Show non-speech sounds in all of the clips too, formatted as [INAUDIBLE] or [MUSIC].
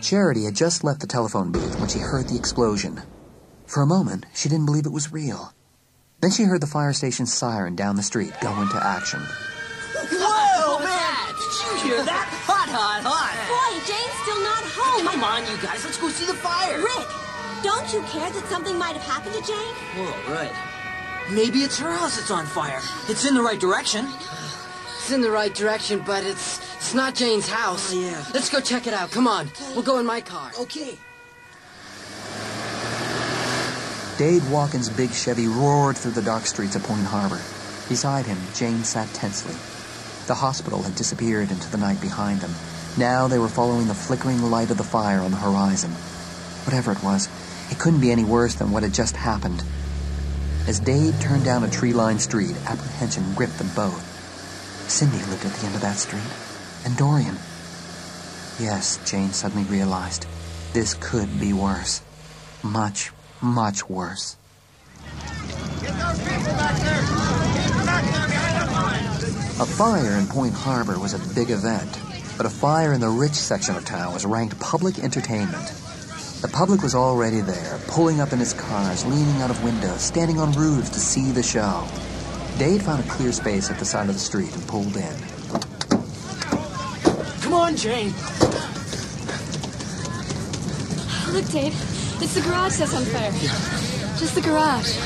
Charity had just left the telephone booth when she heard the explosion. For a moment, she didn't believe it was real. Then she heard the fire station siren down the street go into action. Whoa, man! Did you hear that? Hot, hot, hot! Boy, Jane's still not home. Come on, you guys, let's go see the fire. Rick, don't you care that something might have happened to Jane? Whoa, right. Maybe it's her house that's on fire. It's in the right direction. It's in the right direction, but it's it's not Jane's house. Oh, yeah. Let's go check it out. Come on. We'll go in my car. Okay. Dade Walken's big Chevy roared through the dark streets of Point Harbor. Beside him, Jane sat tensely. The hospital had disappeared into the night behind them. Now they were following the flickering light of the fire on the horizon. Whatever it was, it couldn't be any worse than what had just happened. As Dade turned down a tree-lined street, apprehension gripped them both. Cindy lived at the end of that street, and Dorian. Yes, Jane suddenly realized, this could be worse. Much, much worse. Get those people back there! A fire in Point Harbor was a big event, but a fire in the rich section of town was ranked public entertainment. The public was already there, pulling up in its cars, leaning out of windows, standing on roofs to see the show. Dade found a clear space at the side of the street and pulled in. Come on, Jane. Look, Dave. It's the garage that's on fire. Just the garage.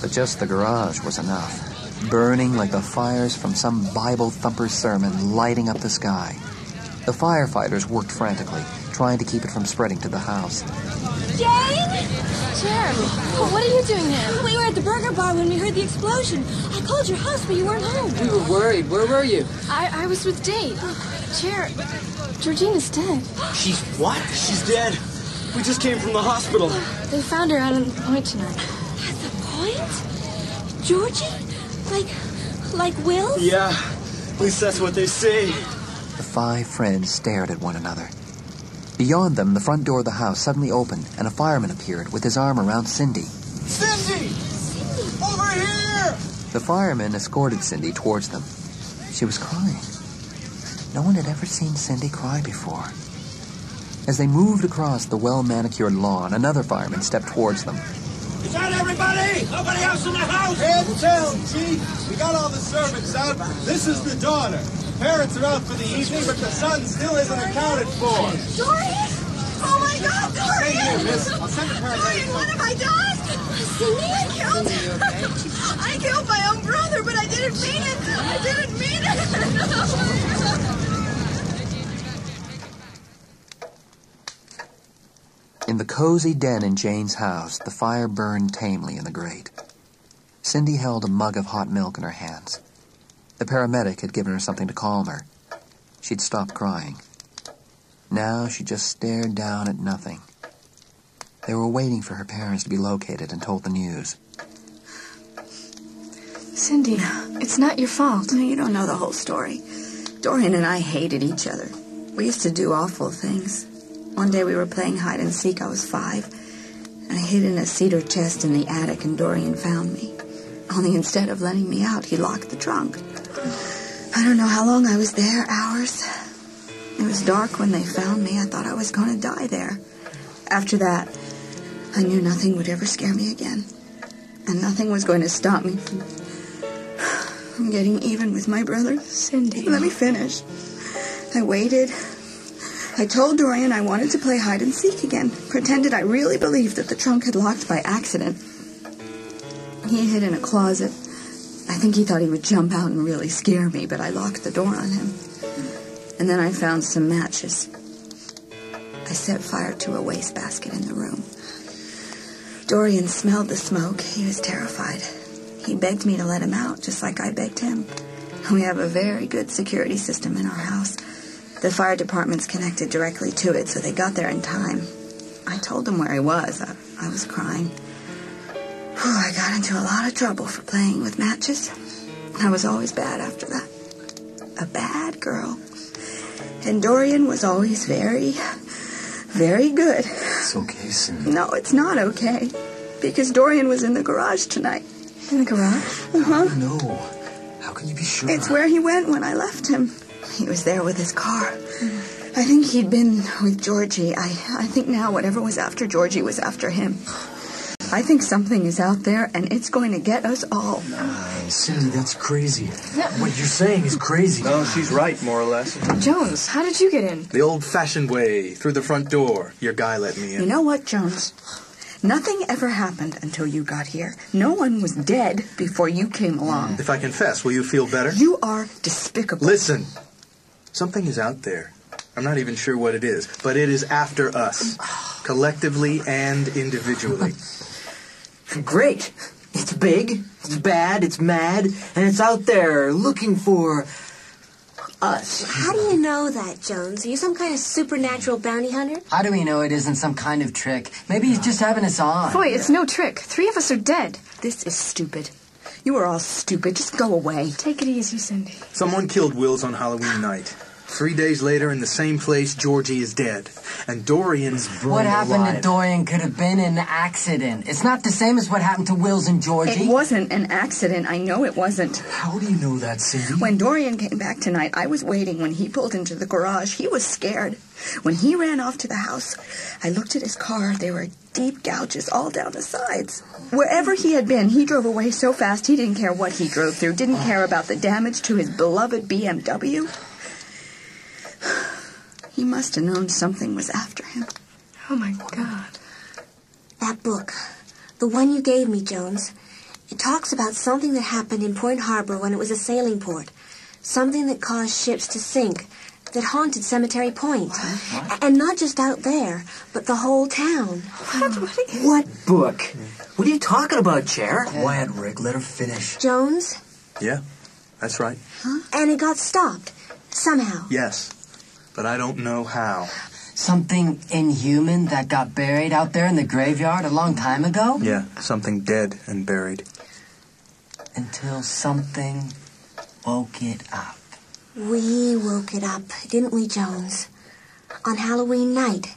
But just the garage was enough, burning like the fires from some Bible thumper sermon lighting up the sky. The firefighters worked frantically, trying to keep it from spreading to the house. Jane? Jeremy, what are you doing here? We were at the burger bar when we heard the explosion. I called your house, but you weren't home. We were worried. Where were you? I, I was with Dade. Cher, Georgina's dead. She's what? She's dead. We just came from the hospital. They found her out on the point tonight. At the point? Georgie? Like, like Will? Yeah, at least that's what they say. The five friends stared at one another. Beyond them, the front door of the house suddenly opened, and a fireman appeared with his arm around Cindy. Cindy! Over here! The fireman escorted Cindy towards them. She was crying. No one had ever seen Cindy cry before. As they moved across the well manicured lawn, another fireman stepped towards them. Is that everybody? Nobody else in the house? Can't tell, Chief. We got all the servants out. This is the daughter. Parents are out for the evening, but the son still isn't accounted for. Dorian? Oh my God, Stay Dorian! here, miss. I'll send the Dorian, what have I done? Cindy, I killed I killed my own brother, but I didn't mean it. I didn't mean it. [LAUGHS] In the cozy den in Jane's house, the fire burned tamely in the grate. Cindy held a mug of hot milk in her hands. The paramedic had given her something to calm her. She'd stopped crying. Now she just stared down at nothing. They were waiting for her parents to be located and told the news. Cindy, it's not your fault. You don't know the whole story. Dorian and I hated each other. We used to do awful things. One day we were playing hide and seek. I was five. I hid in a cedar chest in the attic, and Dorian found me. Only instead of letting me out, he locked the trunk. I don't know how long I was there, hours. It was dark when they found me. I thought I was going to die there. After that, I knew nothing would ever scare me again. And nothing was going to stop me from, from getting even with my brother. Cindy. Let me finish. I waited. I told Dorian I wanted to play hide and seek again. Pretended I really believed that the trunk had locked by accident. He hid in a closet. I think he thought he would jump out and really scare me, but I locked the door on him. And then I found some matches. I set fire to a wastebasket in the room. Dorian smelled the smoke. He was terrified. He begged me to let him out, just like I begged him. We have a very good security system in our house. The fire department's connected directly to it, so they got there in time. I told them where I was. I, I was crying. Whew, I got into a lot of trouble for playing with matches. I was always bad after that. A bad girl. And Dorian was always very, very good. It's okay, Cindy. No, it's not okay. Because Dorian was in the garage tonight. In the garage? Uh-huh. No. How can you be sure? It's where he went when I left him. He was there with his car. I think he'd been with Georgie. I, I think now whatever was after Georgie was after him. I think something is out there and it's going to get us all. Cindy, that's crazy. What you're saying is crazy. No, she's right, more or less. Jones, how did you get in? The old fashioned way, through the front door. Your guy let me in. You know what, Jones? Nothing ever happened until you got here. No one was dead before you came along. If I confess, will you feel better? You are despicable. Listen, something is out there. I'm not even sure what it is, but it is after us, collectively and individually. [LAUGHS] Great. It's big, it's bad, it's mad, and it's out there looking for us. How do you know that, Jones? Are you some kind of supernatural bounty hunter? How do we know it isn't some kind of trick? Maybe he's just having us on. Boy, it's no trick. Three of us are dead. This is stupid. You are all stupid. Just go away. Take it easy, Cindy. Someone killed Wills on Halloween night. Three days later, in the same place, Georgie is dead. And Dorian's What happened to Dorian could have been an accident. It's not the same as what happened to Wills and Georgie. It wasn't an accident. I know it wasn't. How do you know that, Cindy? When Dorian came back tonight, I was waiting. When he pulled into the garage, he was scared. When he ran off to the house, I looked at his car. There were deep gouges all down the sides. Wherever he had been, he drove away so fast he didn't care what he drove through, didn't care about the damage to his beloved BMW. He must have known something was after him. Oh my God. That book, the one you gave me, Jones, it talks about something that happened in Point Harbor when it was a sailing port. Something that caused ships to sink, that haunted Cemetery Point. A- And not just out there, but the whole town. What? What book? What are you talking about, Cher? Quiet, Rick. Let her finish. Jones, Yeah, that's right. Huh? and it got stopped. Somehow. Yes. But I don't know how. Something inhuman that got buried out there in the graveyard a long time ago? Yeah, something dead and buried. Until something woke it up. We woke it up, didn't we, Jones? On Halloween night,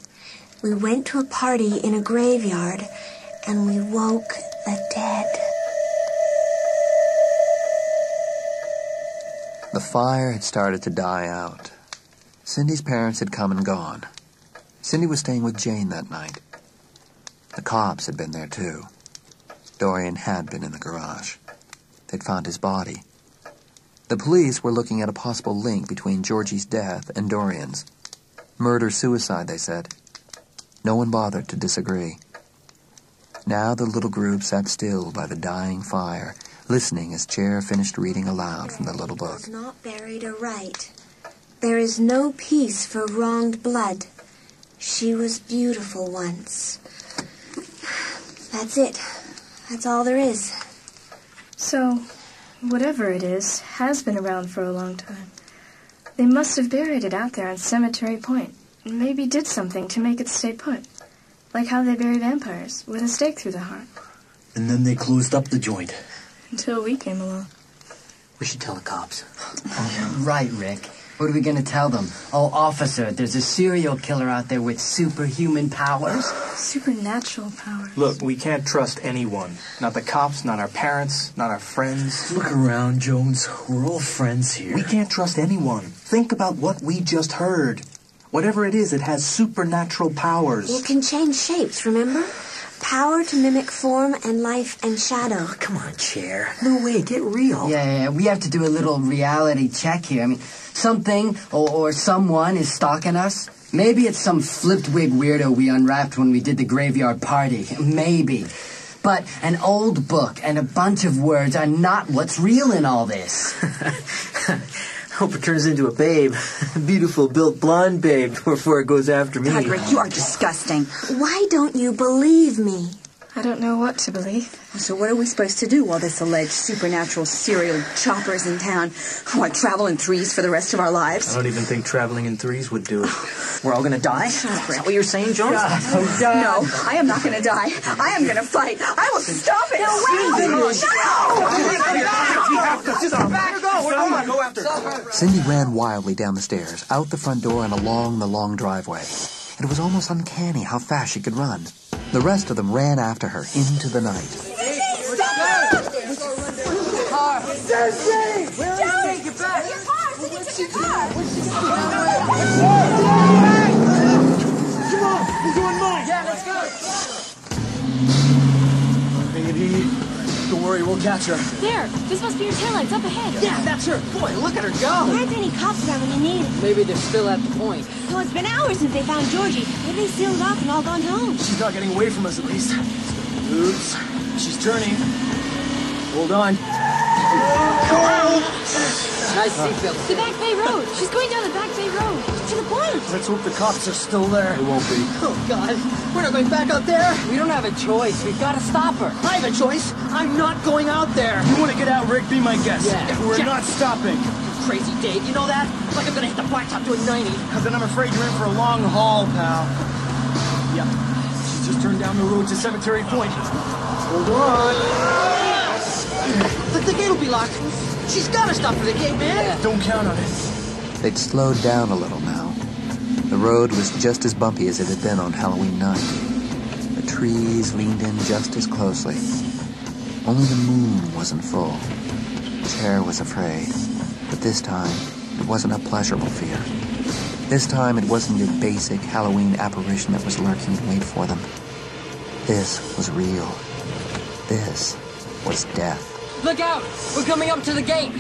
we went to a party in a graveyard and we woke the dead. The fire had started to die out. Cindy's parents had come and gone. Cindy was staying with Jane that night. The cops had been there too. Dorian had been in the garage. They'd found his body. The police were looking at a possible link between Georgie's death and Dorian's. Murder suicide, they said. No one bothered to disagree. Now the little group sat still by the dying fire, listening as Cher finished reading aloud from the little book. Not buried aright. There is no peace for wronged blood. She was beautiful once. That's it. That's all there is. So, whatever it is, has been around for a long time. They must have buried it out there on Cemetery Point. and Maybe did something to make it stay put. Like how they bury vampires, with a stake through the heart. And then they closed up the joint. Until we came along. We should tell the cops. [LAUGHS] Right, Rick. What are we gonna tell them? Oh, officer, there's a serial killer out there with superhuman powers. Supernatural powers. Look, we can't trust anyone. Not the cops, not our parents, not our friends. Look around, Jones. We're all friends here. We can't trust anyone. Think about what we just heard. Whatever it is, it has supernatural powers. It can change shapes, remember? Power to mimic form and life and shadow. Oh, come on, Cher. No way, get real. Yeah, yeah, yeah, we have to do a little reality check here. I mean, something or, or someone is stalking us. Maybe it's some flipped wig weirdo we unwrapped when we did the graveyard party. Maybe. But an old book and a bunch of words are not what's real in all this. [LAUGHS] Hope it turns into a babe. [LAUGHS] Beautiful, built blonde babe [LAUGHS] before it goes after me. God, you are disgusting. Why don't you believe me? I don't know what to believe. So what are we supposed to do while this alleged supernatural serial chopper's in town? What, travel in threes for the rest of our lives? I don't even think traveling in threes would do it. We're all gonna die? Is that what you're saying, Jones? No, I am not going to die. I am going to fight. I will stop it. No! Cindy ran wildly down the stairs, out the front door, and along the long driveway. It was almost uncanny how fast she could run. The rest of them ran after her into the night. Your? Come on, we're going mine. Yeah, let's go. Baby, don't worry, we'll catch her. There. This must be your taillights up ahead. Yeah, that's her. Boy, look at her go. There aren't any cops around when you need them. Maybe they're still at the point. Well, it's been hours since they found Georgie. Maybe they sealed it off and all gone home. She's not getting away from us at least. Oops. She's turning. Hold on. Carl! Nice seatbelt. The Back Bay Road. She's going down the Back Bay Road. To the point. Let's hope the cops are still there. They won't be. Oh, God. We're not going back out there. We don't have a choice. We've got to stop her. I have a choice. I'm not going out there. You want to get out, Rick? Be my guest. Yeah. We're Yeah. not stopping. Crazy Dave. You know that? Like I'm going to hit the blacktop doing 90. Then I'm afraid you're in for a long haul, pal. Yep. She's just turned down the road to Cemetery Point. Hold on. The, the gate will be locked. She's got to stop for the gate, man. Don't count on it. They'd slowed down a little now. The road was just as bumpy as it had been on Halloween night. The trees leaned in just as closely. Only the moon wasn't full. Cher was afraid. But this time, it wasn't a pleasurable fear. This time, it wasn't your basic Halloween apparition that was lurking to wait for them. This was real. This was death. Look out. We're coming up to the gate.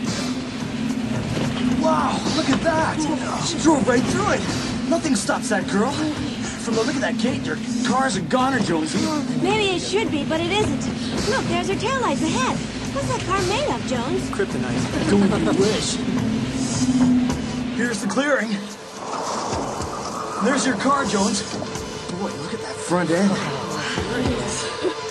Wow, look at that. She drove right through it. Nothing stops that girl. From the look of that gate, your car's a goner, Jonesy. Maybe it should be, but it isn't. Look, there's her taillights ahead. What's that car made of, Jones? Kryptonite. Don't you wish. Here's the clearing. There's your car, Jones. Boy, look at that front end. Oh,